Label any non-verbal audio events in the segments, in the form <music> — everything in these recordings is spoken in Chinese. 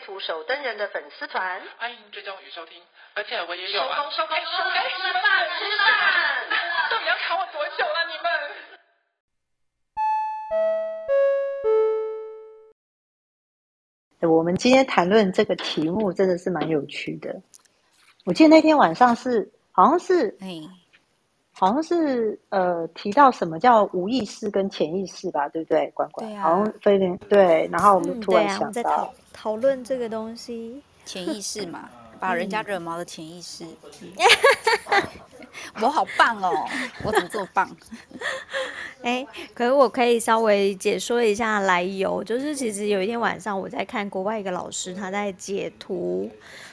图守灯人的粉丝团，欢迎追踪与收听。而且我也有啊，收工收工收工，吃饭吃饭，到底要卡我多久了你们？我们今天谈论这个题目真的是蛮有趣的。我记得那天晚上是好像是，哎，好像是呃提到什么叫无意识跟潜意识吧，对不对？关关，对啊，好像非常对。然后我们突然想到，嗯啊、在讨讨论这个东西，潜意识嘛，把人家惹毛的潜意识。<laughs> 我好棒哦！我怎么这么棒？<laughs> 哎，可是我可以稍微解说一下来由，就是其实有一天晚上我在看国外一个老师他在解图，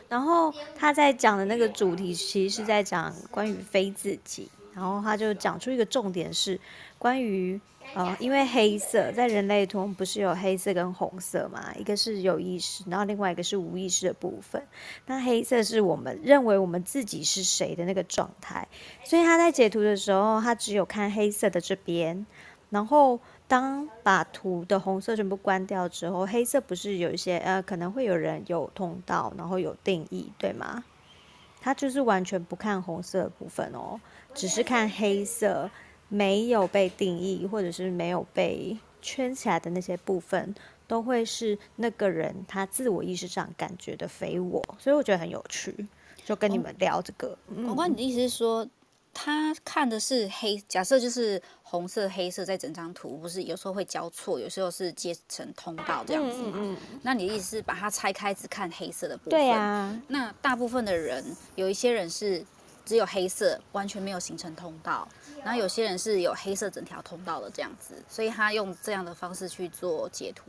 然后他在讲的那个主题其实是在讲关于非自己，然后他就讲出一个重点是关于。呃，因为黑色在人类图不是有黑色跟红色嘛？一个是有意识，然后另外一个是无意识的部分。那黑色是我们认为我们自己是谁的那个状态，所以他在解图的时候，他只有看黑色的这边。然后当把图的红色全部关掉之后，黑色不是有一些呃，可能会有人有通道，然后有定义，对吗？他就是完全不看红色的部分哦，只是看黑色。没有被定义，或者是没有被圈起来的那些部分，都会是那个人他自我意识上感觉的非我，所以我觉得很有趣，就跟你们聊这个。我问、哦嗯、你的意思是说，他看的是黑，假设就是红色、黑色在整张图，不是有时候会交错，有时候是接成通道这样子嘛？嗯嗯、那你的意思是把它拆开，只看黑色的部分？对啊。那大部分的人，有一些人是只有黑色，完全没有形成通道。然后有些人是有黑色整条通道的这样子，所以他用这样的方式去做截图。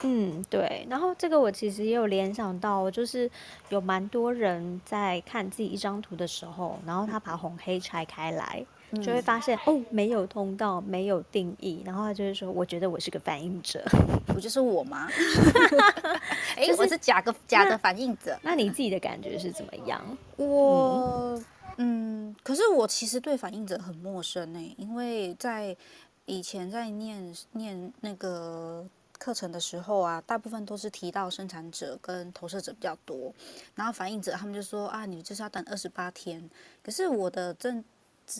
嗯，对。然后这个我其实也有联想到，就是有蛮多人在看自己一张图的时候，然后他把红黑拆开来，嗯、就会发现哦，没有通道，没有定义。然后他就会说：“我觉得我是个反应者，不就是我吗？<laughs> ”哎，我是假个假的反应者。那你自己的感觉是怎么样？我。嗯嗯，可是我其实对反应者很陌生呢，因为在以前在念念那个课程的时候啊，大部分都是提到生产者跟投射者比较多，然后反应者他们就说啊，你就是要等二十八天。可是我的整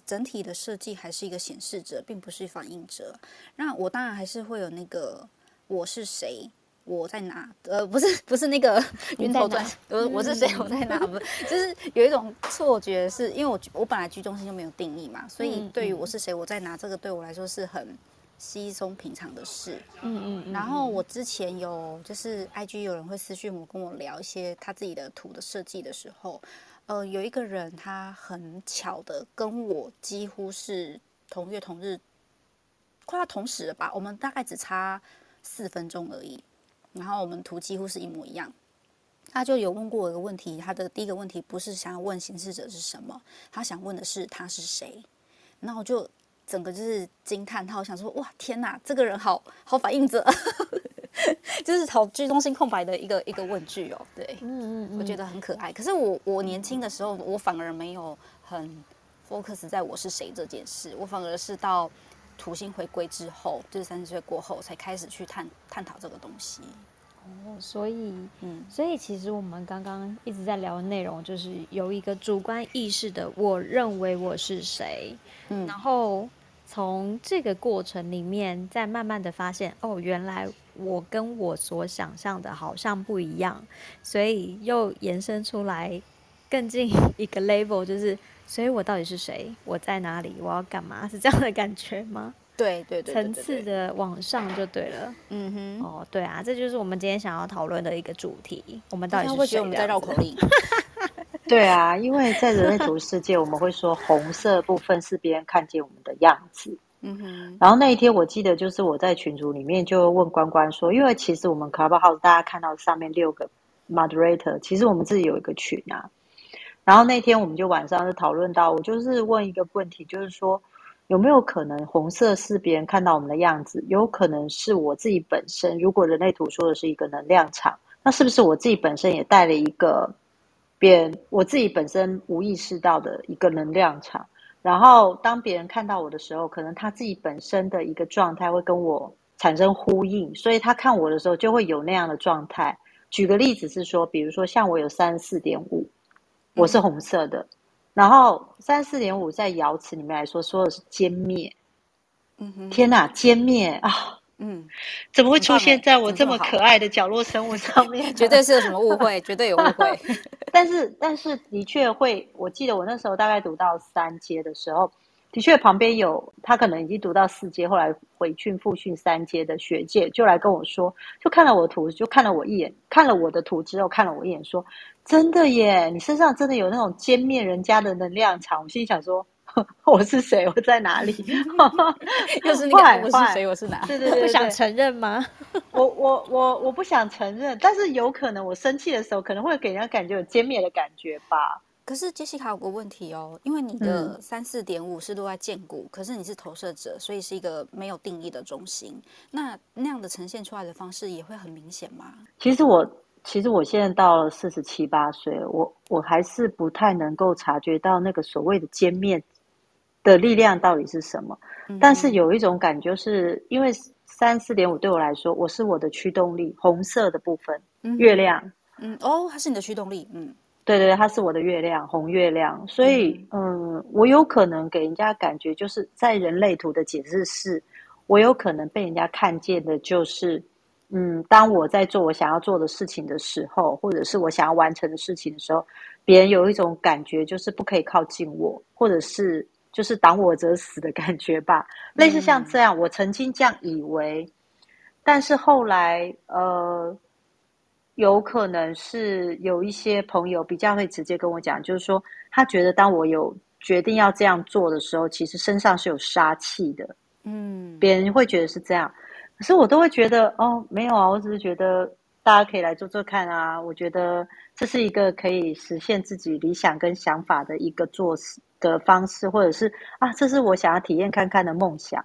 整体的设计还是一个显示者，并不是反应者。那我当然还是会有那个我是谁。我在哪？<laughs> 呃，不是，不是那个晕头转。我我是谁？我在哪？不，就是有一种错觉是，是因为我我本来居中心就没有定义嘛，所以对于我是谁，我在哪这个对我来说是很稀松平常的事。嗯嗯，嗯。然后我之前有就是 IG 有人会私讯我跟我聊一些他自己的图的设计的时候，呃，有一个人他很巧的跟我几乎是同月同日，快要同时了吧？我们大概只差四分钟而已。然后我们图几乎是一模一样，他就有问过我一个问题，他的第一个问题不是想要问行事者是什么，他想问的是他是谁。然后我就整个就是惊叹，他我想说哇天哪，这个人好好反应者，<laughs> 就是好居中心空白的一个一个问句哦，对，嗯嗯嗯，我觉得很可爱。可是我我年轻的时候，我反而没有很 focus 在我是谁这件事，我反而是到。土星回归之后，就是三十岁过后才开始去探探讨这个东西。哦，所以，嗯，所以其实我们刚刚一直在聊的内容，就是有一个主观意识的，我认为我是谁，嗯，然后从这个过程里面，再慢慢的发现，哦，原来我跟我所想象的好像不一样，所以又延伸出来更近一个 level，就是。所以我到底是谁？我在哪里？我要干嘛？是这样的感觉吗？对对对，层次的往上就对了。嗯哼。哦，对啊，这就是我们今天想要讨论的一个主题。我们到底是谁？我们在绕口令。<laughs> <laughs> 对啊，因为在人类图世界，我们会说红色部分是别人看见我们的样子。嗯哼。然后那一天，我记得就是我在群组里面就问关关说，因为其实我们 Clubhouse 大家看到上面六个 moderator，其实我们自己有一个群啊。然后那天我们就晚上就讨论到，我就是问一个问题，就是说有没有可能红色是别人看到我们的样子，有可能是我自己本身。如果人类图说的是一个能量场，那是不是我自己本身也带了一个别人我自己本身无意识到的一个能量场？然后当别人看到我的时候，可能他自己本身的一个状态会跟我产生呼应，所以他看我的时候就会有那样的状态。举个例子是说，比如说像我有三十四点五。我是红色的，然后三四点五在瑶池里面来说，说的是歼灭。嗯哼，天哪，歼灭啊！嗯，<laughs> 怎么会出现在我这么可爱的角落生物上面？<laughs> 绝对是有什么误会，绝对有误会。<laughs> 但是，但是的确会，我记得我那时候大概读到三阶的时候。的确，旁边有他可能已经读到四阶，后来回去复训三阶的学姐就来跟我说，就看了我图，就看了我一眼，看了我的图之后看了我一眼，说：“真的耶，你身上真的有那种歼灭人家的能量场。”我心里想说：“ <laughs> 我是谁？我在哪里？” <laughs> 又是你个我是谁？我是哪？对对对，不想承认吗？我我我我不想承认，但是有可能我生气的时候可能会给人家感觉有歼灭的感觉吧。可是杰西卡有个问题哦，因为你的三四点五是落在建股，可是你是投射者，所以是一个没有定义的中心。那那样的呈现出来的方式也会很明显吗？其实我其实我现在到了四十七八岁，我我还是不太能够察觉到那个所谓的歼灭的力量到底是什么。嗯、但是有一种感觉是，因为三四点五对我来说，我是我的驱动力，红色的部分，嗯、月亮，嗯，哦，它是你的驱动力，嗯。对对，它是我的月亮，红月亮，所以嗯，嗯，我有可能给人家感觉就是在人类图的解释是，我有可能被人家看见的就是，嗯，当我在做我想要做的事情的时候，或者是我想要完成的事情的时候，别人有一种感觉就是不可以靠近我，或者是就是挡我者死的感觉吧，类似像这样，嗯，我曾经这样以为，但是后来呃。有可能是有一些朋友比较会直接跟我讲，就是说他觉得当我有决定要这样做的时候，其实身上是有杀气的。嗯，别人会觉得是这样，可是我都会觉得哦，没有啊，我只是觉得大家可以来做做看啊。我觉得这是一个可以实现自己理想跟想法的一个做事的方式，或者是啊，这是我想要体验看看的梦想。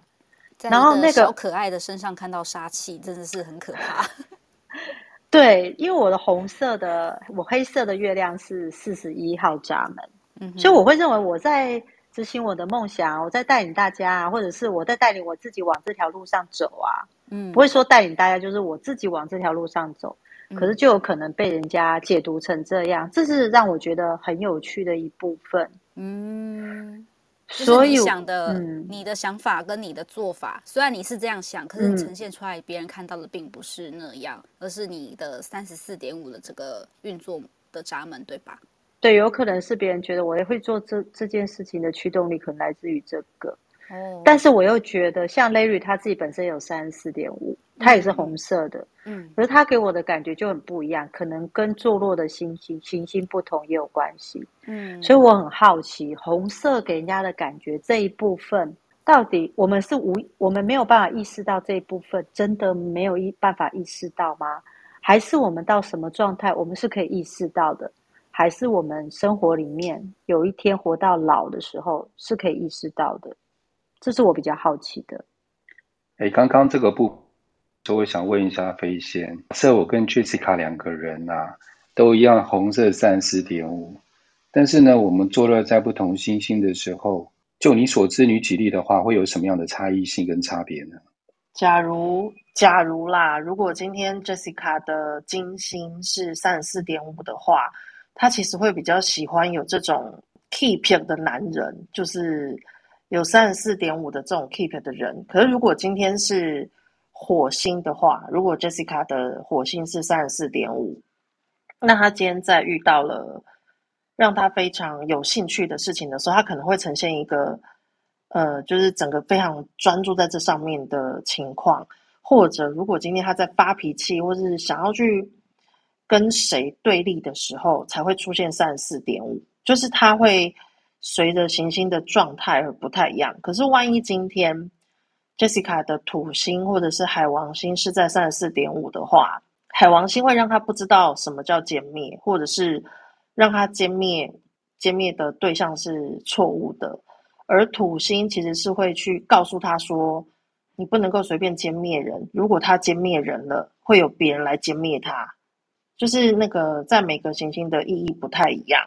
然后那个小可爱的身上看到杀气，真的是很可怕。<laughs> 对，因为我的红色的，我黑色的月亮是四十一号闸门，嗯，所以我会认为我在执行我的梦想，我在带领大家，或者是我在带领我自己往这条路上走啊，嗯，不会说带领大家，就是我自己往这条路上走，嗯，可是就有可能被人家解读成这样，这是让我觉得很有趣的一部分，嗯。所以你想的，嗯，你的想法跟你的做法，虽然你是这样想，可是你呈现出来，别人看到的并不是那样，嗯，而是你的三十四点五的这个运作的闸门，对吧？对，有可能是别人觉得我也会做这这件事情的驱动力，可能来自于这个。哦，但是我又觉得，像 Larry 他自己本身有三十四点五。它也是红色的，嗯，可是它给我的感觉就很不一样，可能跟坐落的星星行星不同也有关系，嗯，所以我很好奇，红色给人家的感觉这一部分，到底我们是无，我们没有办法意识到这一部分，真的没有一办法意识到吗？还是我们到什么状态，我们是可以意识到的？还是我们生活里面有一天活到老的时候是可以意识到的？这是我比较好奇的。哎，刚刚这个部。所以我想问一下飞仙，假设我跟 Jessica 两个人啊，都一样红色三十点五，但是呢，我们坐落在不同星星的时候，就你所知，你举例的话，会有什么样的差异性跟差别呢？假如，假如啦，如果今天 Jessica 的金星是三十四点五的话，她其实会比较喜欢有这种 keep 的男人，就是有三十四点五的这种 keep 的人。可是如果今天是火星的话，如果 Jessica 的火星是三十四点五，那他今天在遇到了让他非常有兴趣的事情的时候，他可能会呈现一个呃，就是整个非常专注在这上面的情况。或者，如果今天他在发脾气，或是想要去跟谁对立的时候，才会出现三十四点五，就是他会随着行星的状态而不太一样。可是，万一今天 Jessica 的土星或者是海王星是在三十四点五的话，海王星会让他不知道什么叫歼灭，或者是让他歼灭歼灭的对象是错误的。而土星其实是会去告诉他说，你不能够随便歼灭人，如果他歼灭人了，会有别人来歼灭他。就是那个在每个行星的意义不太一样。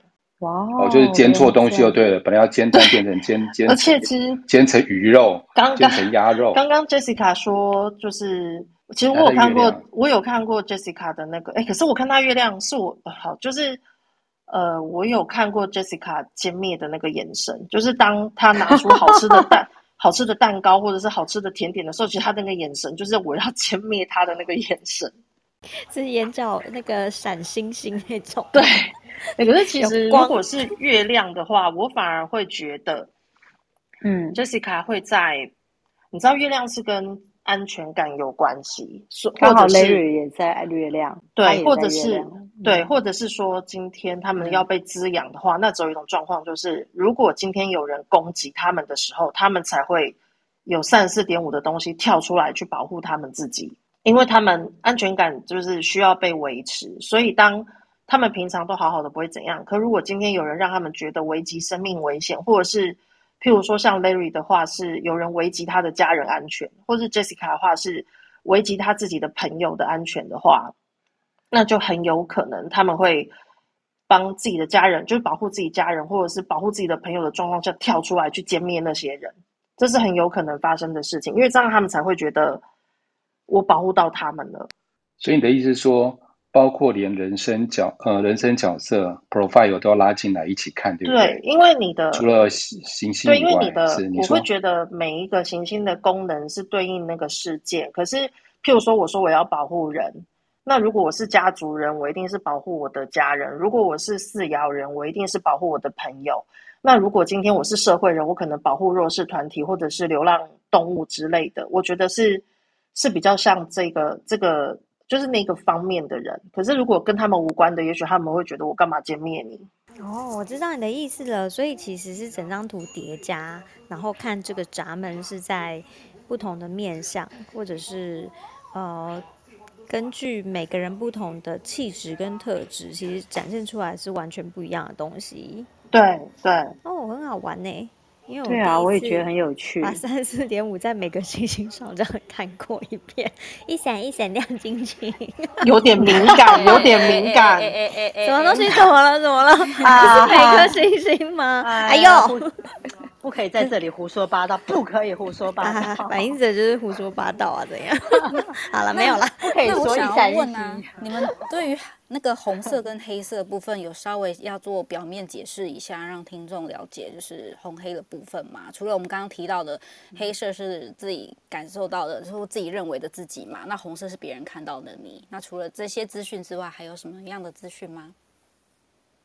哇哦，就是煎错东西就对了，本来要煎蛋变成煎煎，而且其实煎成鱼肉，刚刚煎成鸭肉。刚刚 Jessica 说，就是其实我有看过，我有看过 Jessica 的那个，哎，可是我看她月亮是我好，就是呃，我有看过 Jessica 歼灭的那个眼神，就是当他拿出好吃的蛋、<laughs> 好吃的蛋糕或者是好吃的甜点的时候，其实他那个眼神就是我要歼灭他的那个眼神，是眼角那个闪星星那种，对。<laughs> 欸、可是其实，如果是月亮的话，我反而会觉得，嗯，Jessica 会在，你知道月亮是跟安全感有关系，刚好 Larry 也在月亮，对，或者是、嗯、对，或者是说今天他们要被滋养的话，嗯、那只有一种状况，就是如果今天有人攻击他们的时候，他们才会有三十四点五的东西跳出来去保护他们自己，因为他们安全感就是需要被维持，所以当。他们平常都好好的，不会怎样。可如果今天有人让他们觉得危及生命危险，或者是譬如说像 Larry 的话，是有人危及他的家人安全，或是 Jessica 的话是危及他自己的朋友的安全的话，那就很有可能他们会帮自己的家人，就是保护自己家人，或者是保护自己的朋友的状况下跳出来去歼灭那些人，这是很有可能发生的事情，因为这样他们才会觉得我保护到他们了。所以你的意思是说？包括连人生角呃人生角色 profile 都要拉进来一起看，对不对？对，因为你的除了行星对，因为你的你我会觉得每一个行星的功能是对应那个世界。可是，譬如说，我说我要保护人，那如果我是家族人，我一定是保护我的家人；如果我是四爻人，我一定是保护我的朋友。那如果今天我是社会人，我可能保护弱势团体或者是流浪动物之类的。我觉得是是比较像这个这个。就是那个方面的人，可是如果跟他们无关的，也许他们会觉得我干嘛歼灭你？哦，我知道你的意思了。所以其实是整张图叠加，然后看这个闸门是在不同的面相，或者是呃，根据每个人不同的气质跟特质，其实展现出来是完全不一样的东西。对对，哦，很好玩呢。因为我对啊，我也觉得很有趣。把三四点五在每个星星上这样看过一遍，一闪一闪亮晶晶，<laughs> 有点敏感，有点敏感。哎哎哎哎，什么东西？<laughs> 怎么了？怎么了？<laughs> 啊、不是每颗星星吗？哎，哎呦！不可以在这里胡说八道，不可以胡说八道。啊、反映者就是胡说八道啊，怎样？好了，没有了。不可以说。那我想要问啊，你们对于那个红色 <laughs> 跟黑色的部分，有稍微要做表面解释一下，让听众了解，就是红黑的部分嘛？除了我们刚刚提到的黑色是自己感受到的，就是自己认为的自己嘛？那红色是别人看到的你。那除了这些资讯之外，还有什么样的资讯吗？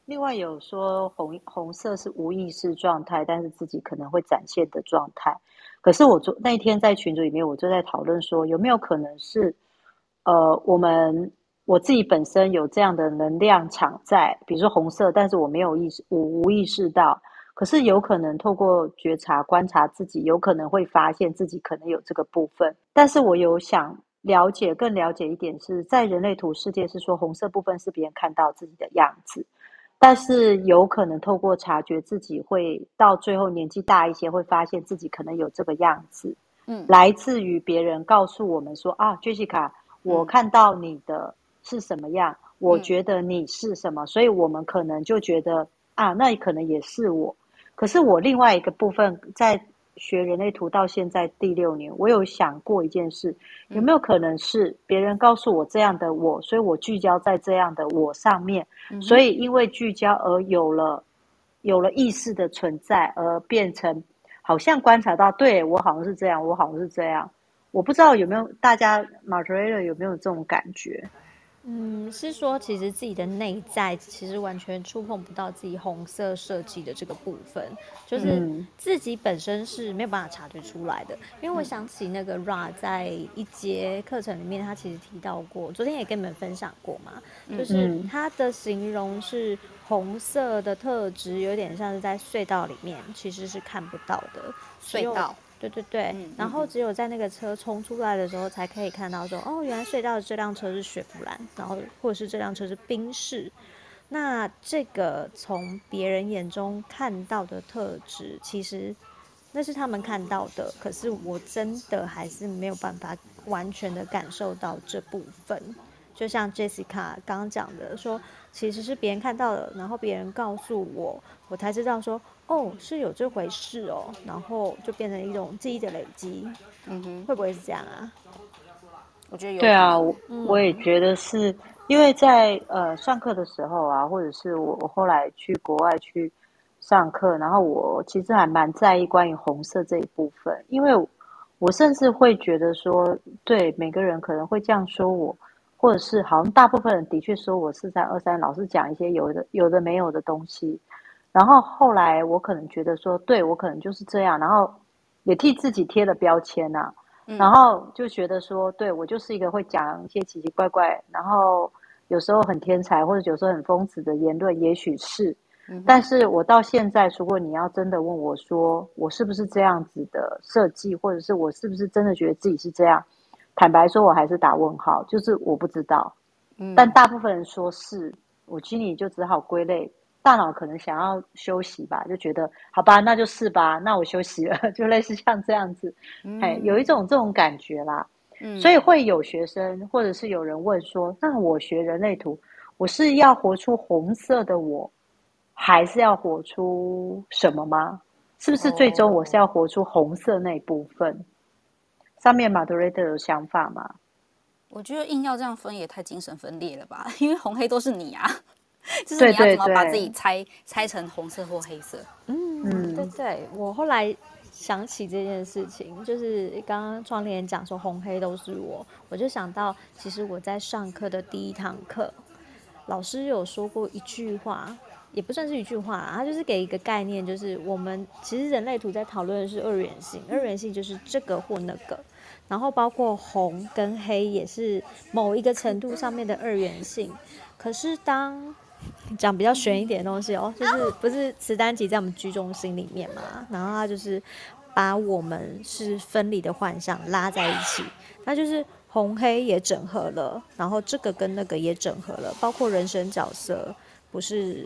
另外有说红红色是无意识状态，但是自己可能会展现的状态。可是我昨那天在群组里面，我就在讨论说，有没有可能是，呃，我们我自己本身有这样的能量场在，比如说红色，但是我没有意识，我无意识到。可是有可能透过觉察观察自己，有可能会发现自己可能有这个部分。但是我有想了解更了解一点是，是在人类图世界是说红色部分是别人看到自己的样子。但是有可能透过察觉自己，会到最后年纪大一些，会发现自己可能有这个样子。嗯，来自于别人告诉我们说啊，Jessica，我看到你的是什么样，我觉得你是什么，所以我们可能就觉得啊，那可能也是我。可是我另外一个部分在。学人类图到现在第六年，我有想过一件事，有没有可能是别人告诉我这样的我，所以我聚焦在这样的我上面，嗯、所以因为聚焦而有了有了意识的存在，而变成好像观察到，对，我好像是这样，我好像是这样，我不知道有没有大家 Moderator 有没有这种感觉？嗯，是说其实自己的内在其实完全触碰不到自己红色设计的这个部分，就是自己本身是没有办法察觉出来的。因为我想起那个 Ra 在一节课程里面，他其实提到过，昨天也跟你们分享过嘛，就是他的形容是红色的特质有点像是在隧道里面，其实是看不到的隧道。对对对，嗯、然后只有在那个车冲出来的时候，才可以看到说，哦，原来隧道的这辆车是雪佛兰，然后或者是这辆车是宾士。那这个从别人眼中看到的特质，其实那是他们看到的，可是我真的还是没有办法完全的感受到这部分。就像 Jessica 刚刚讲的，说其实是别人看到了，然后别人告诉我，我才知道说。哦，是有这回事哦，然后就变成一种记忆的累积，嗯哼，会不会是这样啊？我觉得有。对啊，我我也觉得是，因为在呃上课的时候啊，或者是我我后来去国外去上课，然后我其实还蛮在意关于红色这一部分，因为我甚至会觉得说，对每个人可能会这样说我，或者是好像大部分人的确说我四三二三，老是讲一些有的有的没有的东西。然后后来我可能觉得说，对我可能就是这样，然后也替自己贴了标签呐、啊，嗯、然后就觉得说，对我就是一个会讲一些奇奇怪怪，然后有时候很天才或者有时候很疯子的言论，也许是，嗯、但是我到现在，如果你要真的问我说，我是不是这样子的设计，或者是我是不是真的觉得自己是这样，坦白说，我还是打问号，就是我不知道，嗯、但大部分人说是，我心里就只好归类。大脑可能想要休息吧，就觉得好吧，那就是吧，那我休息了，就类似像这样子，哎、嗯，有一种这种感觉啦。嗯，所以会有学生或者是有人问说，那我学人类图，我是要活出红色的我，还是要活出什么吗？是不是最终我是要活出红色那一部分？哦、上面 Moderator 有想法吗？我觉得硬要这样分也太精神分裂了吧，<laughs> 因为红黑都是你啊。<laughs> 就是你要怎么把自己拆拆成红色或黑色？嗯嗯，对对。我后来想起这件事情，就是刚刚窗帘讲说红黑都是我，我就想到，其实我在上课的第一堂课，老师有说过一句话，也不算是一句话，他就是给一个概念，就是我们其实人类图在讨论的是二元性，二元性就是这个或那个，然后包括红跟黑也是某一个程度上面的二元性，可是当讲比较玄一点的东西哦，就是不是磁单极在我们居中心里面嘛，然后它就是把我们是分离的幻象拉在一起，那就是红黑也整合了，然后这个跟那个也整合了，包括人生角色，不是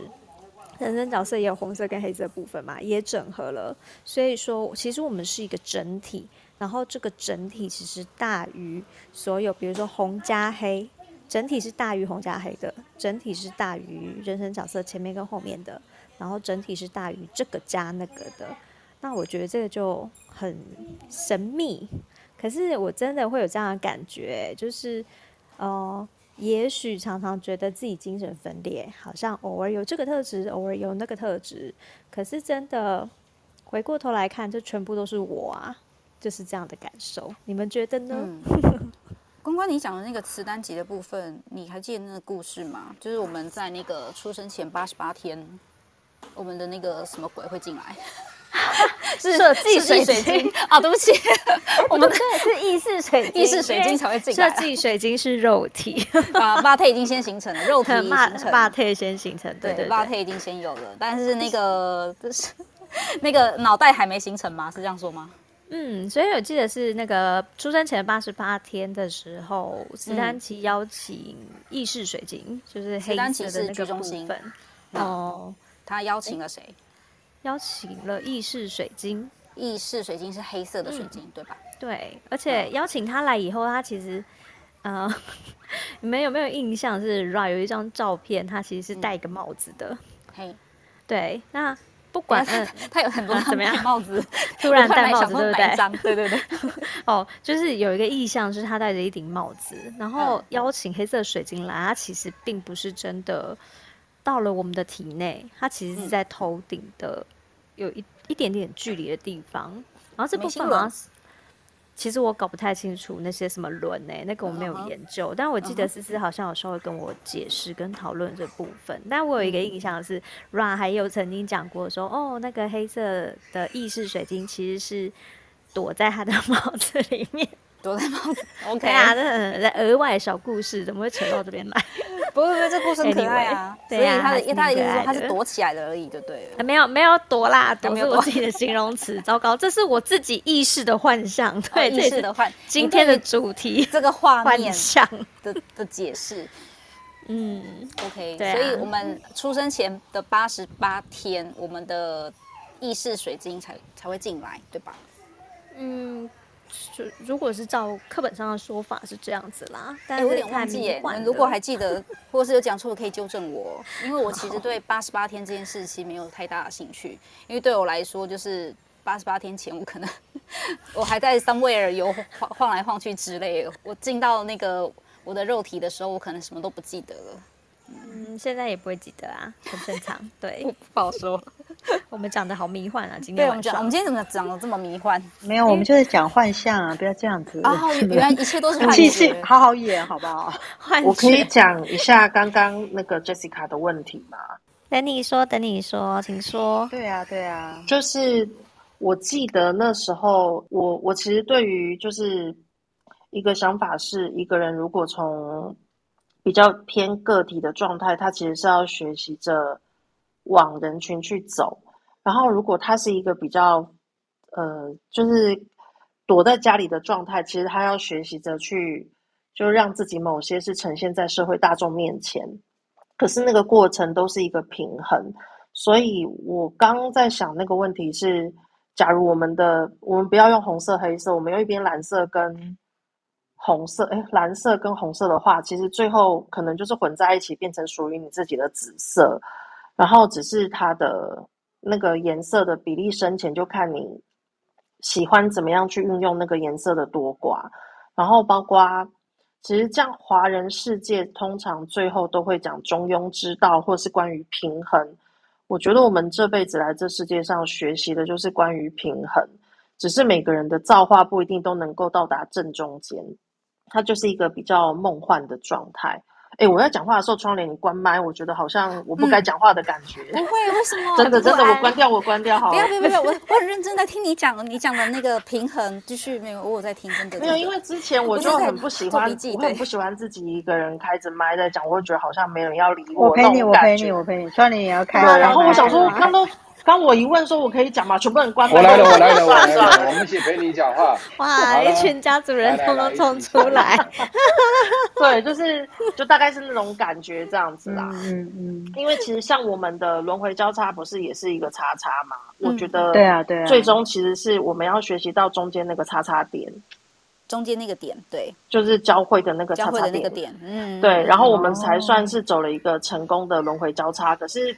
人生角色也有红色跟黑色部分嘛，也整合了，所以说其实我们是一个整体，然后这个整体其实大于所有，比如说红加黑。整体是大于红加黑的，整体是大于人生角色前面跟后面的，然后整体是大于这个加那个的。那我觉得这个就很神秘，可是我真的会有这样的感觉，就是，呃，也许常常觉得自己精神分裂，好像偶尔有这个特质，偶尔有那个特质，可是真的回过头来看，这全部都是我啊，就是这样的感受。你们觉得呢？嗯 <laughs> 关关，你讲的那个磁单集的部分，你还记得那个故事吗？就是我们在那个出生前八十八天，我们的那个什么鬼会进来？<laughs> 是设计水晶啊？对不起，<laughs> 我们的是意识水晶，意识水晶才会进来。设计水晶是肉体啊，巴特已经先形成了，肉体形成，巴特先形成，对对，巴特已经先有了，但是那个就是那个脑袋还没形成吗？是这样说吗？嗯，所以我记得是那个出生前八十八天的时候，磁单极邀请意式水晶，嗯、就是黑色的那个部分。哦，他邀请了谁？邀请了意式水晶。意式水晶是黑色的水晶，嗯、对吧？对，而且邀请他来以后，他其实，呃，<laughs> 你们有没有印象是 Ra 有一张照片，他其实是戴一个帽子的。嘿、嗯，对，那。不管 <laughs> 嗯，他有很多怎么样帽子，<laughs> 突然戴帽子，对不对？对对对。<laughs> 哦，就是有一个意象，是他戴着一顶帽子，然后邀请黑色水晶来。它其实并不是真的到了我们的体内，它其实是在头顶的有一一点点距离的地方。然后这部分好像是。其实我搞不太清楚那些什么轮诶、欸，那个我没有研究。Uh huh. 但我记得思思好像有稍微跟我解释跟讨论这部分。但我有一个印象是、嗯、，Ra 还有曾经讲过说，哦，那个黑色的意识水晶其实是躲在他的 <laughs> 帽子里面，躲在帽子。OK 啊，这额外小故事怎么会扯到这边来？<laughs> 不是不是，这故事很可爱啊。所以他的因为他的意思说他是躲起来的而已，对不对？没有没有躲啦，躲是我自己的形容词。<laughs> 糟糕，这是我自己意识的幻象。对，意识的幻。今天的主题 <laughs> 这个画面像的的解释。嗯，OK，对、啊，所以我们出生前的八十八天，我们的意识水晶才才会进来，对吧？嗯，如果是照课本上的说法是这样子啦，但是我有点忘记耶。你们如果还记得，或是有讲错，可以纠正我，因为我其实对八十八天这件事情没有太大的兴趣，因为对我来说，就是八十八天前，我可能 <laughs> 我还在 somewhere 游晃晃来晃去之类的，我进到那个。我的肉体的时候，我可能什么都不记得了。嗯，现在也不会记得啊，很正常。对，<laughs> 不好说。<laughs> 我们讲的好迷幻啊，今天我们讲，我们今天怎么讲的这么迷幻？没有，我们就是讲幻象啊，不要这样子。哦，原来一切都是幻觉。好好演，好不好？我可以讲一下刚刚那个 Jessica 的问题吗？等你说，等你说，请说。对啊，对啊，就是我记得那时候，我我其实对于就是。一个想法是，一个人如果从比较偏个体的状态，他其实是要学习着往人群去走。然后，如果他是一个比较呃，就是躲在家里的状态，其实他要学习着去，就让自己某些是呈现在社会大众面前。可是那个过程都是一个平衡。所以我刚在想那个问题是，假如我们的我们不要用红色、黑色，我们用一边蓝色跟。红色，哎，蓝色跟红色的话，其实最后可能就是混在一起，变成属于你自己的紫色。然后只是它的那个颜色的比例深浅，就看你喜欢怎么样去运用那个颜色的多寡。然后包括，其实这样华人世界通常最后都会讲中庸之道，或是关于平衡。我觉得我们这辈子来这世界上学习的就是关于平衡，只是每个人的造化不一定都能够到达正中间。它就是一个比较梦幻的状态。哎，我在讲话的时候，窗帘你关麦，我觉得好像我不该讲话的感觉。嗯、不会，为什么？<laughs> 真的真的，我关掉，我关掉好了。不要不要不要，我我很认真在听你讲，你讲的那个平衡，继续没有，我有在听，真的。没有，因为之前我就很不喜欢，我很不喜欢自己一个人开着麦在讲，我会觉得好像没人要理我。我陪你，我陪你，我陪你，窗帘也要开。对，然后我想说，刚都。刚我一问说，我可以讲吗？全部人关。我来了，我来了，<laughs> 我来了，我们一起陪你讲话。哇，一群家族人通通冲出来。<laughs> 对，就是就大概是那种感觉这样子啦。嗯嗯。因为其实像我们的轮回交叉，不是也是一个叉叉吗？我觉得对啊对啊。最终其实是我们要学习到中间那个叉叉点，中间那个点，对，就是交汇的那个叉叉点。那个点，嗯。对，然后我们才算是走了一个成功的轮回交叉。可是。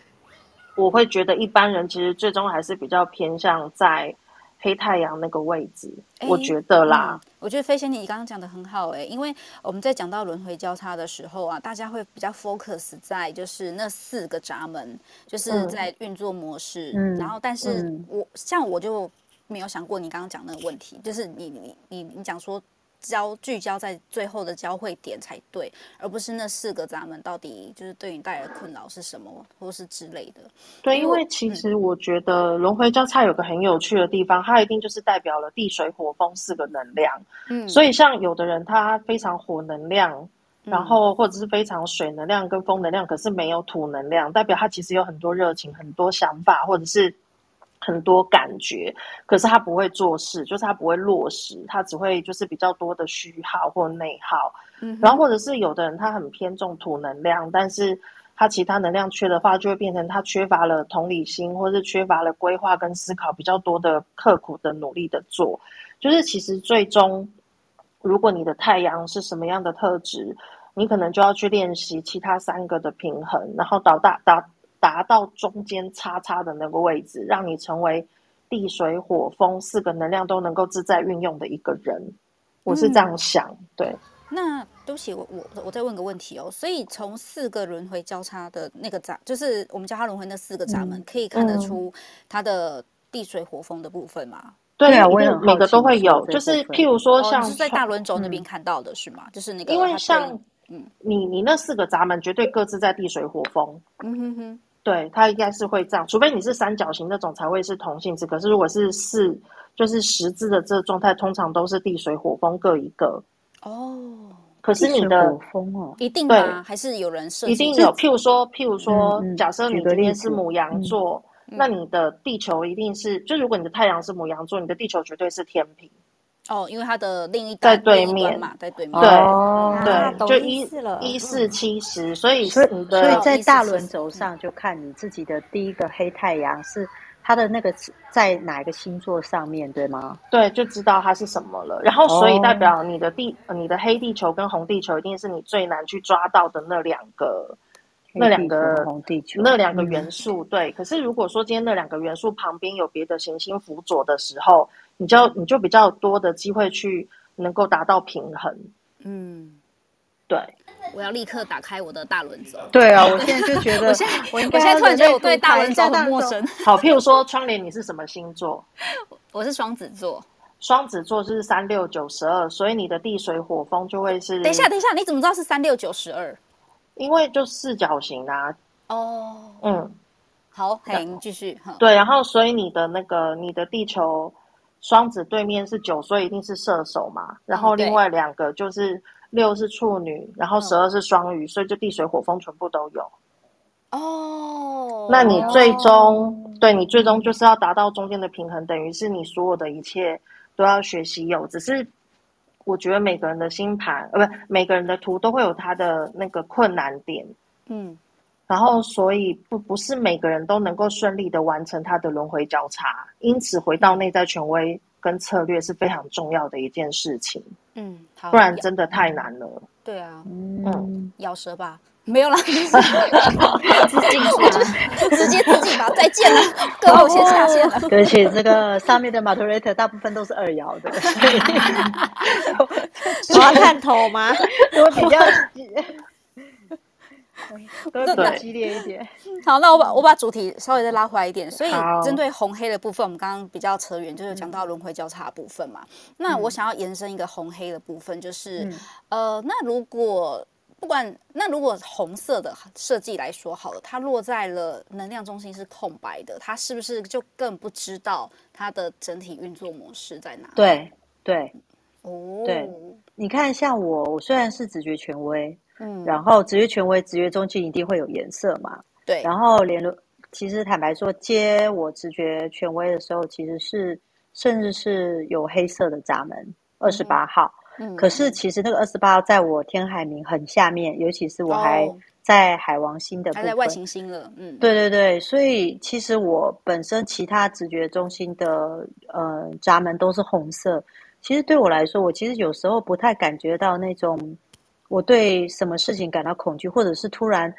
我会觉得一般人其实最终还是比较偏向在黑太阳那个位置，欸、我觉得啦。嗯、我觉得飞仙你刚刚讲的很好哎、欸，因为我们在讲到轮回交叉的时候啊，大家会比较 focus 在就是那四个闸门，就是在运作模式。嗯、然后，但是我、嗯、像我就没有想过你刚刚讲那个问题，就是你你你你讲说。交聚焦在最后的交汇点才对，而不是那四个闸门到底就是对你带来的困扰是什么，或是之类的。对，因为其实我觉得轮回交叉有个很有趣的地方，它一定就是代表了地水火风四个能量。嗯，所以像有的人他非常火能量，然后或者是非常水能量跟风能量，可是没有土能量，代表他其实有很多热情、很多想法，或者是。很多感觉，可是他不会做事，就是他不会落实，他只会就是比较多的虚耗或内耗。嗯，然后或者是有的人他很偏重土能量，但是他其他能量缺的话，就会变成他缺乏了同理心，或是缺乏了规划跟思考，比较多的刻苦的努力的做。就是其实最终，如果你的太阳是什么样的特质，你可能就要去练习其他三个的平衡，然后导大达。达到中间叉叉的那个位置，让你成为地水火风四个能量都能够自在运用的一个人。我是这样想，嗯、对。那对不起，我我我再问个问题哦。所以从四个轮回交叉的那个闸，就是我们叫它轮回那四个闸门，嗯、可以看得出它的地水火风的部分吗？嗯、对啊，我也每个都会有。就是譬如说，像、哦、是在大轮轴那边看到的是吗？嗯、就是那个，因为像嗯，你你那四个闸门绝对各自在地水火风。嗯哼哼。对，它应该是会这样，除非你是三角形那种才会是同性质。可是如果是四，就是十字的这个状态，通常都是地水火风各一个。哦，可是你的风哦，一定吗？还是有人设？一定有。譬如说，譬如说，嗯嗯、假设你今天是母羊座，嗯、那你的地球一定是，就如果你的太阳是母羊座，你的地球绝对是天秤。哦，因为它的另一在对面嘛，在对面。对、哦、对，就一一四七十，所以所以所以在大轮轴上就看你自己的第一个黑太阳是它的那个在哪一个星座上面对吗？对，就知道它是什么了。然后所以代表你的地、哦、你的黑地球跟红地球一定是你最难去抓到的那两个那两个红地球那两个元素。嗯、对，可是如果说今天那两个元素旁边有别的行星辅佐的时候。你就你就比较多的机会去能够达到平衡，嗯，对。我要立刻打开我的大轮轴。对啊，我 <laughs> 现在就觉得，我现在我现在突然觉得我对大轮轴很陌生。好，譬如说窗帘，你是什么星座？<laughs> 我是双子座。双子座是三六九十二，所以你的地水火风就会是。等一下，等一下，你怎么知道是三六九十二？因为就四角形啊。哦，嗯，好，嘿，你继续。对，然后所以你的那个你的地球。双子对面是九，所以一定是射手嘛。然后另外两个就是六是处女，然后十二是双鱼，所以就地水火风全部都有。哦，那你最终对你最终就是要达到中间的平衡，等于是你所有的一切都要学习有。只是我觉得每个人的星盘，呃，不，每个人的图都会有他的那个困难点。嗯。然后，所以不不是每个人都能够顺利的完成他的轮回交叉，因此回到内在权威跟策略是非常重要的一件事情。嗯，好，不然真的太难了。对啊，嗯，咬舌吧，没有啦，<laughs> 直接进去，直接自己吧，再见了，<laughs> 各位我先下线了。而且这个上面的 moderator 大部分都是二爻的，<laughs> 我要探头吗？我比较。都比较激烈一点。<laughs> 好，那我把我把主题稍微再拉回来一点。所以针对红黑的部分，我们刚刚比较扯远，就是讲到轮回交叉的部分嘛。嗯、那我想要延伸一个红黑的部分，就是、嗯、呃，那如果不管那如果红色的设计来说好了，它落在了能量中心是空白的，它是不是就更不知道它的整体运作模式在哪里？对对哦，对，你看，像我，我虽然是直觉权威。嗯，然后直觉权威、直觉中心一定会有颜色嘛？对。然后联络，其实坦白说，接我直觉权威的时候，其实是甚至是有黑色的闸门，二十八号。嗯。可是其实那个二十八号在我天海明很下面，尤其是我还在海王星的部分，还在外行星了。嗯。对对对，所以其实我本身其他直觉中心的呃闸门都是红色。其实对我来说，我其实有时候不太感觉到那种。我对什么事情感到恐惧，或者是突然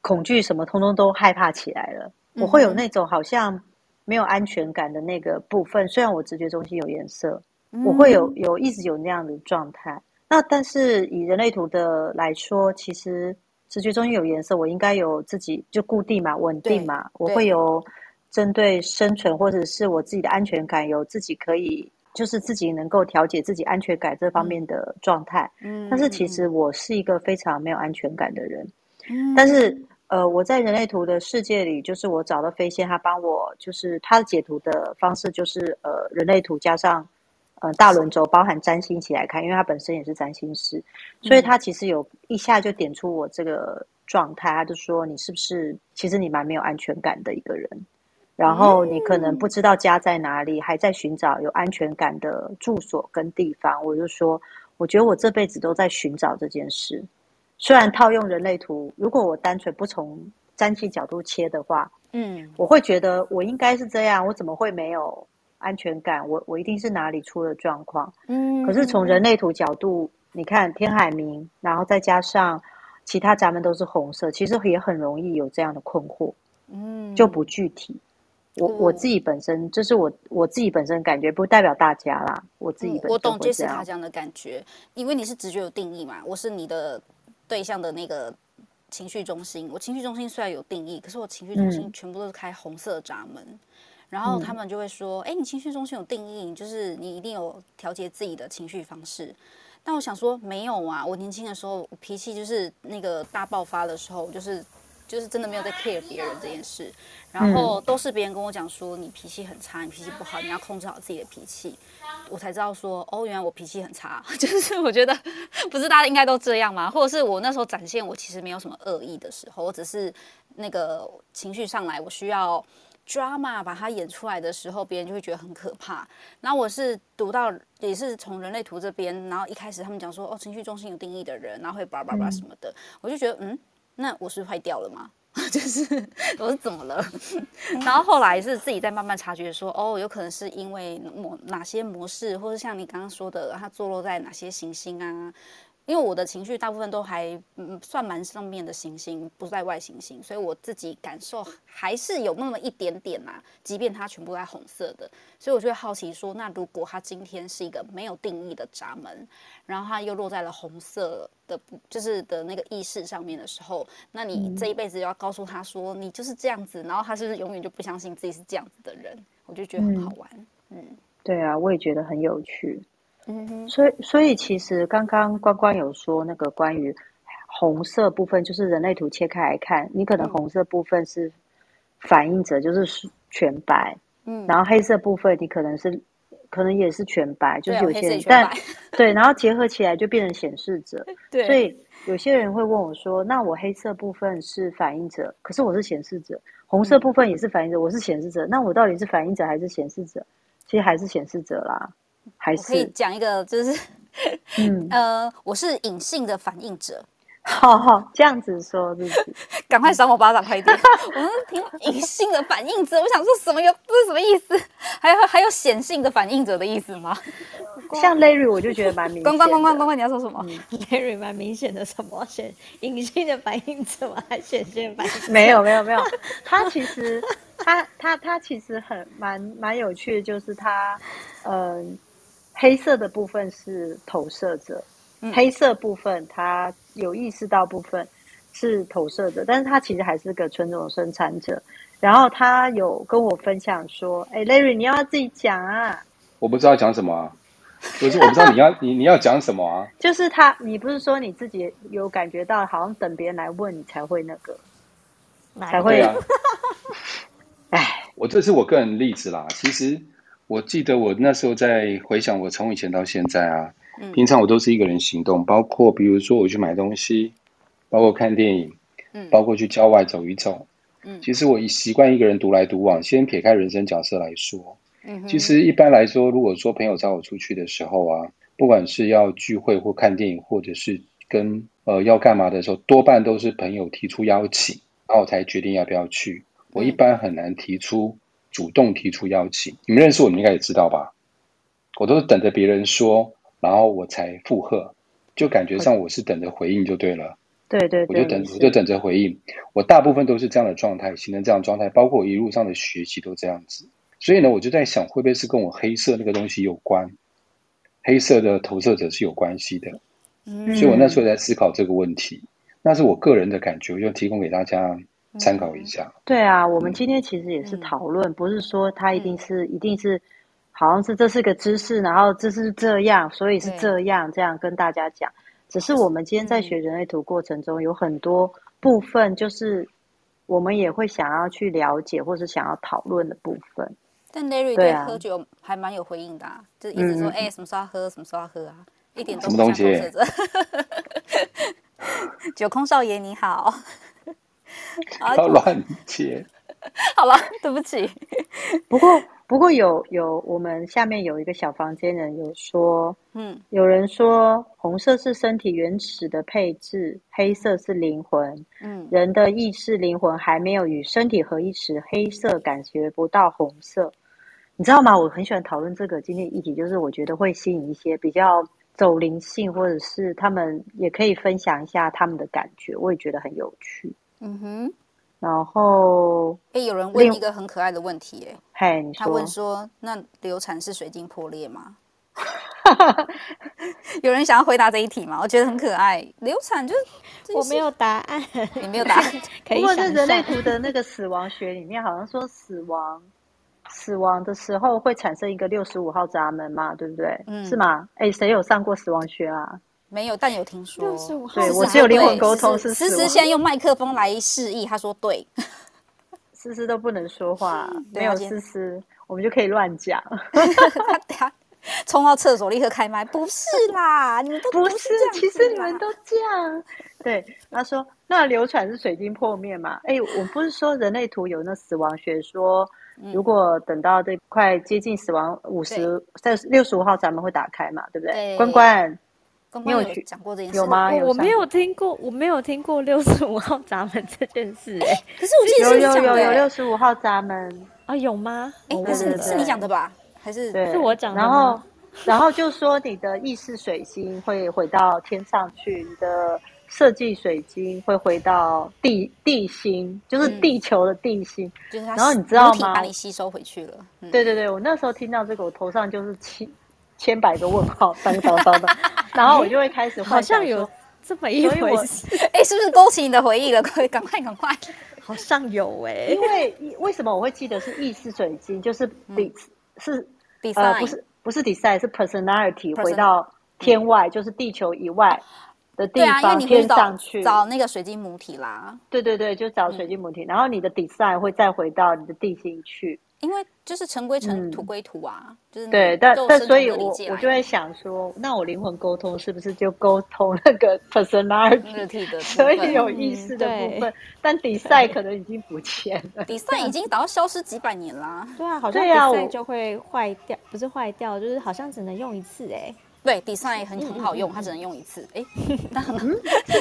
恐惧什么，通通都害怕起来了。我会有那种好像没有安全感的那个部分。虽然我直觉中心有颜色，我会有有一直有那样的状态。那但是以人类图的来说，其实直觉中心有颜色，我应该有自己就固定嘛，稳定嘛。我会有针对生存或者是我自己的安全感，有自己可以。就是自己能够调节自己安全感这方面的状态，嗯，但是其实我是一个非常没有安全感的人，嗯，但是呃，我在人类图的世界里，就是我找到飞仙，他帮我，就是他的解读的方式，就是呃，人类图加上呃大轮轴，包含占星一起来看，因为他本身也是占星师，所以他其实有一下就点出我这个状态，他就说你是不是其实你蛮没有安全感的一个人。然后你可能不知道家在哪里，还在寻找有安全感的住所跟地方。我就说，我觉得我这辈子都在寻找这件事。虽然套用人类图，如果我单纯不从占星角度切的话，嗯，我会觉得我应该是这样，我怎么会没有安全感？我我一定是哪里出了状况。嗯，可是从人类图角度，你看天海明，然后再加上其他闸门都是红色，其实也很容易有这样的困惑。嗯，就不具体。我我自己本身，这、就是我我自己本身感觉，不代表大家啦。我自己本身、嗯、我懂 Jessica 这样的感觉，因为你是直觉有定义嘛，我是你的对象的那个情绪中心。我情绪中心虽然有定义，可是我情绪中心全部都是开红色的闸门、嗯，然后他们就会说：“哎、嗯，你情绪中心有定义，就是你一定有调节自己的情绪方式。”但我想说，没有啊，我年轻的时候我脾气就是那个大爆发的时候，就是就是真的没有在 care 别人这件事，然后都是别人跟我讲说你脾气很差，你脾气不好，你要控制好自己的脾气，我才知道说哦，原来我脾气很差，<laughs> 就是我觉得不是大家应该都这样吗？或者是我那时候展现我其实没有什么恶意的时候，我只是那个情绪上来，我需要。drama 把它演出来的时候，别人就会觉得很可怕。然后我是读到，也是从人类图这边，然后一开始他们讲说，哦，情绪中心有定义的人，然后会叭叭叭什么的，嗯、我就觉得，嗯，那我是坏掉了吗？<laughs> 就是我是怎么了？<laughs> 然后后来是自己在慢慢察觉说，哦，有可能是因为某哪些模式，或是像你刚刚说的，它坐落在哪些行星啊？因为我的情绪大部分都还嗯算蛮上面的行星，不在外行星，所以我自己感受还是有那么一点点呐、啊。即便它全部在红色的，所以我就会好奇说，那如果它今天是一个没有定义的闸门，然后它又落在了红色的，就是的那个意识上面的时候，那你这一辈子要告诉他说你就是这样子，然后他是不是永远就不相信自己是这样子的人？我就觉得很好玩。嗯，嗯对啊，我也觉得很有趣。嗯哼，所以所以其实刚刚关关有说那个关于红色部分，就是人类图切开来看，你可能红色部分是反映者，就是全白，嗯，然后黑色部分你可能是可能也是全白，就是有些人，但对，然后结合起来就变成显示者，<laughs> 对，所以有些人会问我说，那我黑色部分是反映者，可是我是显示者，红色部分也是反映者，我是显示者，那我到底是反映者还是显示者？其实还是显示者啦。还是我可以讲一个，就是，嗯，<laughs> 呃，我是隐性的反应者。好好，这样子说，自己 <laughs> 赶快赏我巴掌，快点！<laughs> 我们听隐性的反应者，我想说什么有？这是什么意思？还有还有显性的反应者的意思吗？像 Larry，我就觉得蛮明显。关关关关关关，你要说什么、嗯、？Larry 蛮明显的，什么显隐性的反应者吗？还显性的反应？没有没有没有，他其实他他他其实很蛮蛮有趣的，就是他嗯。呃黑色的部分是投射者，嗯、黑色部分他有意识到部分是投射者，但是他其实还是个纯种生产者。然后他有跟我分享说：“哎，Larry，你要，要自己讲啊！”我不知道讲什么啊，不是我不知道你要你你要讲什么啊？<laughs> 就是他，你不是说你自己有感觉到，好像等别人来问你才会那个，才会。哎、啊，我这是我个人例子啦，其实。我记得我那时候在回想，我从以前到现在啊，嗯、平常我都是一个人行动，包括比如说我去买东西，包括看电影，嗯，包括去郊外走一走，嗯，其实我以习惯一个人独来独往。先撇开人生角色来说，嗯，其实一般来说，如果说朋友找我出去的时候啊，不管是要聚会或看电影，或者是跟呃要干嘛的时候，多半都是朋友提出邀请，然后我才决定要不要去。我一般很难提出。主动提出邀请，你们认识我，你们应该也知道吧？我都是等着别人说，然后我才附和，就感觉上我是等着回应就对了。对对，对，我就等，我就等着回应。我大部分都是这样的状态，形成这样的状态，包括我一路上的学习都这样子。所以呢，我就在想，会不会是跟我黑色那个东西有关？黑色的投射者是有关系的。嗯，所以我那时候在思考这个问题，那是我个人的感觉，我就提供给大家。参考一下。对啊，我们今天其实也是讨论，嗯、不是说他一定是、嗯、一定是，好像是这是个知识，然后这是这样，所以是这样这样跟大家讲。只是我们今天在学人类图过程中，有很多部分，就是我们也会想要去了解，或是想要讨论的部分。但 Larry 对喝酒还蛮有回应的、就一直说哎、嗯欸，什么时候要喝，什么时候要喝啊，一点都不像投射者。<laughs> 酒空少爷你好。<laughs> 不要乱接。<laughs> 好了，对不起。<laughs> 不过，不过有有，我们下面有一个小房间人有说，嗯，有人说红色是身体原始的配置，黑色是灵魂。嗯，人的意识灵魂还没有与身体合一时，黑色感觉不到红色。你知道吗？我很喜欢讨论这个今天议题，就是我觉得会吸引一些比较走灵性，或者是他们也可以分享一下他们的感觉，我也觉得很有趣。嗯哼，然后哎，有人问一个很可爱的问题，哎，嘿，他问说：“那流产是水晶破裂吗？<laughs> ”有人想要回答这一题吗？我觉得很可爱。流产就是我没有答案，<laughs> 你没有答案。不过在人类图的那个死亡学里面，好像说死亡死亡的时候会产生一个六十五号闸门嘛，对不对？嗯，是吗？哎，谁有上过死亡学啊？没有，但有听说。对，我只有灵魂沟通是思思现在用麦克风来示意，他说对。<laughs> 思思都不能说话，没有思思，我们就可以乱讲。<laughs> 他冲到厕所立刻开麦，不是啦，<laughs> 你们都不是，其实你们都这样。对，他说那流传是水晶破灭嘛？哎，我不是说人类图有那死亡学说，如果等到这快接近死亡五十，在六十五号咱们会打开嘛？对不对？关关。你有讲过这件事有吗？我没有听过，我没有听过六十五号闸门这件事。哎，可是我记得是有有有六十五号闸门啊？有吗？哎，那是是你讲的吧？还是是我讲的？然后然后就说你的意识水星会回到天上去，你的设计水晶会回到地地心，就是地球的地心。就是然后你知道吗？把你吸收回去了。对对对，我那时候听到这个，我头上就是七。千百个问号，当当当当，然后我就会开始好像有这么一回事，<laughs> 哎，是不是勾起你的回忆了？快，<laughs> 赶快，赶快！好像有哎、欸，因为为什么我会记得是意识水晶，就是比、嗯、是 design 呃不是不是 design 是 personality 回到天外，就是地球以外的地方，啊、天上去。找那个水晶母体啦。对对对，就找水晶母体，嗯、然后你的 design 会再回到你的地心去。因为就是尘归尘，土归土啊，嗯、就是对，但但所以我我就会想说，那我灵魂沟通是不是就沟通那个 personality 的，<laughs> 所以有意识的部分，嗯、但 design 可能已经不见了，<laughs> design 已经早要消失几百年啦。对啊，好像 design 就会坏掉，不是坏掉，就是好像只能用一次哎、欸。对，design 很很好用，它只能用一次。哎，<laughs> 那很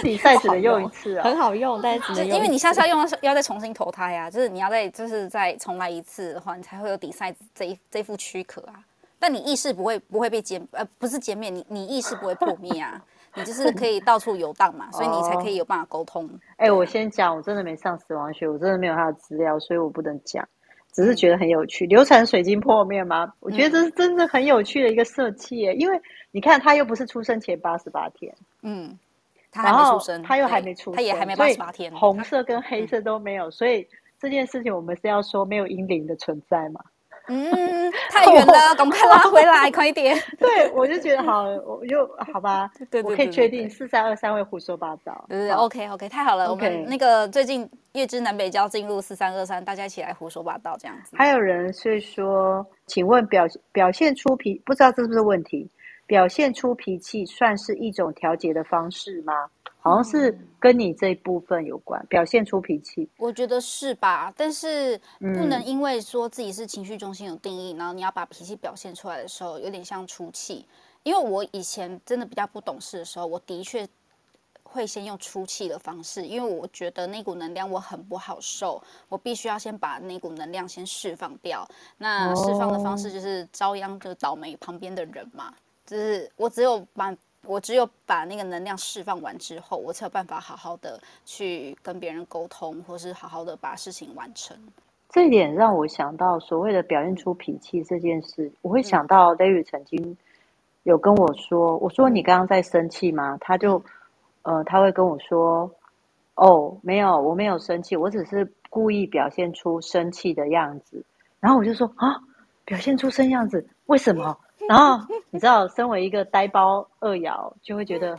，design 只能用一次啊，很好用，但是只能。因为你下次要用，要再重新投胎啊，就是你要再就是再重来一次的话，你才会有 design 这一这副躯壳啊。但你意识不会不会被歼呃不是歼灭，你你意识不会破灭啊，<laughs> 你就是可以到处游荡嘛，所以你才可以有办法沟通。哎，我先讲，我真的没上死亡学，我真的没有他的资料，所以我不能讲，只是觉得很有趣。流产水晶破灭吗？我觉得这是真的很有趣的一个设计耶，因为。你看，他又不是出生前八十八天，嗯，他还没出生，他又还没出生，他也还没八十八天，红色跟黑色都没有，所以这件事情我们是要说没有阴灵的存在嘛？嗯，<laughs> 太远了，赶快拉回来，快一点。<laughs> 对，我就觉得好，我就好吧，对我可以确定四三二三会胡说八道。对对，OK OK，太好了，我们那个最近月之南北交进入四三二三，大家一起来胡说八道这样子。还有人是说，请问表表现出脾，不知道这是不是问题？表现出脾气算是一种调节的方式吗？好像是跟你这一部分有关。嗯、表现出脾气，我觉得是吧？但是不能因为说自己是情绪中心有定义，嗯、然后你要把脾气表现出来的时候，有点像出气。因为我以前真的比较不懂事的时候，我的确会先用出气的方式，因为我觉得那股能量我很不好受，我必须要先把那股能量先释放掉。那释放的方式就是遭殃的倒霉旁边的人嘛。就是我只有把，我只有把那个能量释放完之后，我才有办法好好的去跟别人沟通，或是好好的把事情完成。这一点让我想到所谓的表现出脾气这件事，我会想到 Larry 曾经有跟我说：“我说你刚刚在生气吗？”他就呃，他会跟我说：“哦，没有，我没有生气，我只是故意表现出生气的样子。”然后我就说：“啊，表现出生样子，为什么？” <laughs> 然后你知道，身为一个呆包二爻，就会觉得，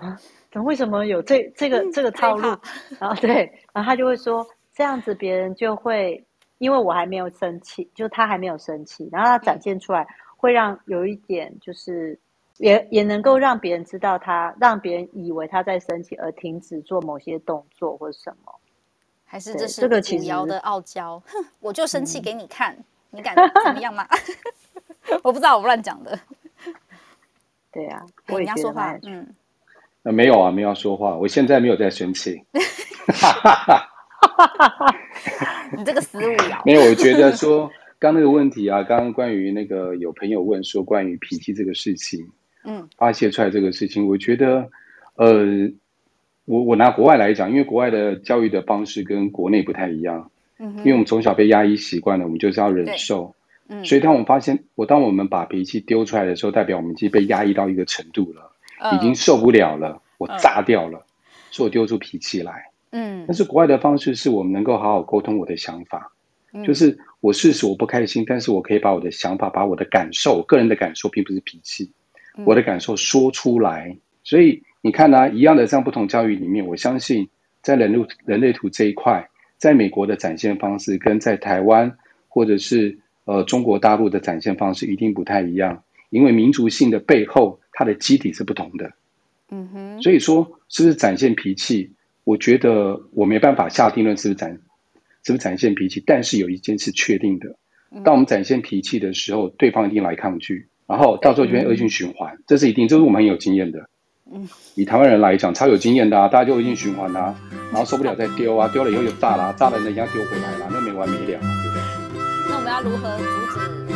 怎么为什么有这这个这个套路？<laughs> 然后对，然后他就会说，这样子别人就会，因为我还没有生气，就他还没有生气，然后他展现出来，会让有一点就是，也也能够让别人知道他，让别人以为他在生气而停止做某些动作或什么，还是这是这个五爻的傲娇？<laughs> 我就生气给你看，嗯、你敢怎么样吗？<laughs> 我不知道，我乱讲的。<laughs> 对呀、啊，我也觉得说话。嗯，呃，没有啊，没有说话。我现在没有在生气。<laughs> 你这个死五爻。没有，我觉得说刚那个问题啊，刚刚关于那个有朋友问说关于脾气这个事情，嗯，发泄出来这个事情，我觉得，呃，我我拿国外来讲，因为国外的教育的方式跟国内不太一样，嗯哼，因为我们从小被压抑习惯了，我们就是要忍受。嗯，所以当我们发现，我当我们把脾气丢出来的时候，代表我们已经被压抑到一个程度了，已经受不了了，我炸掉了，所以我丢出脾气来。嗯，但是国外的方式是我们能够好好沟通我的想法，就是我事实我不开心，但是我可以把我的想法、把我的感受、个人的感受，并不是脾气，我的感受说出来。所以你看呢、啊，一样的这样不同教育里面，我相信在人类人类图这一块，在美国的展现方式跟在台湾或者是呃中国大陆的展现方式一定不太一样，因为民族性的背后，它的基底是不同的。嗯哼，所以说是不是展现脾气？我觉得我没办法下定论是不是展是不是展现脾气，但是有一件事确定的，当我们展现脾气的时候，对方一定来抗拒，然后到时候就变恶性循环，这是一定，这是我们很有经验的。嗯，以台湾人来讲，超有经验的啊，大家就恶性循环啊，然后受不了再丢啊，丢了以后就炸了，炸了人家丢回来了，那没完没了，们要如何阻止？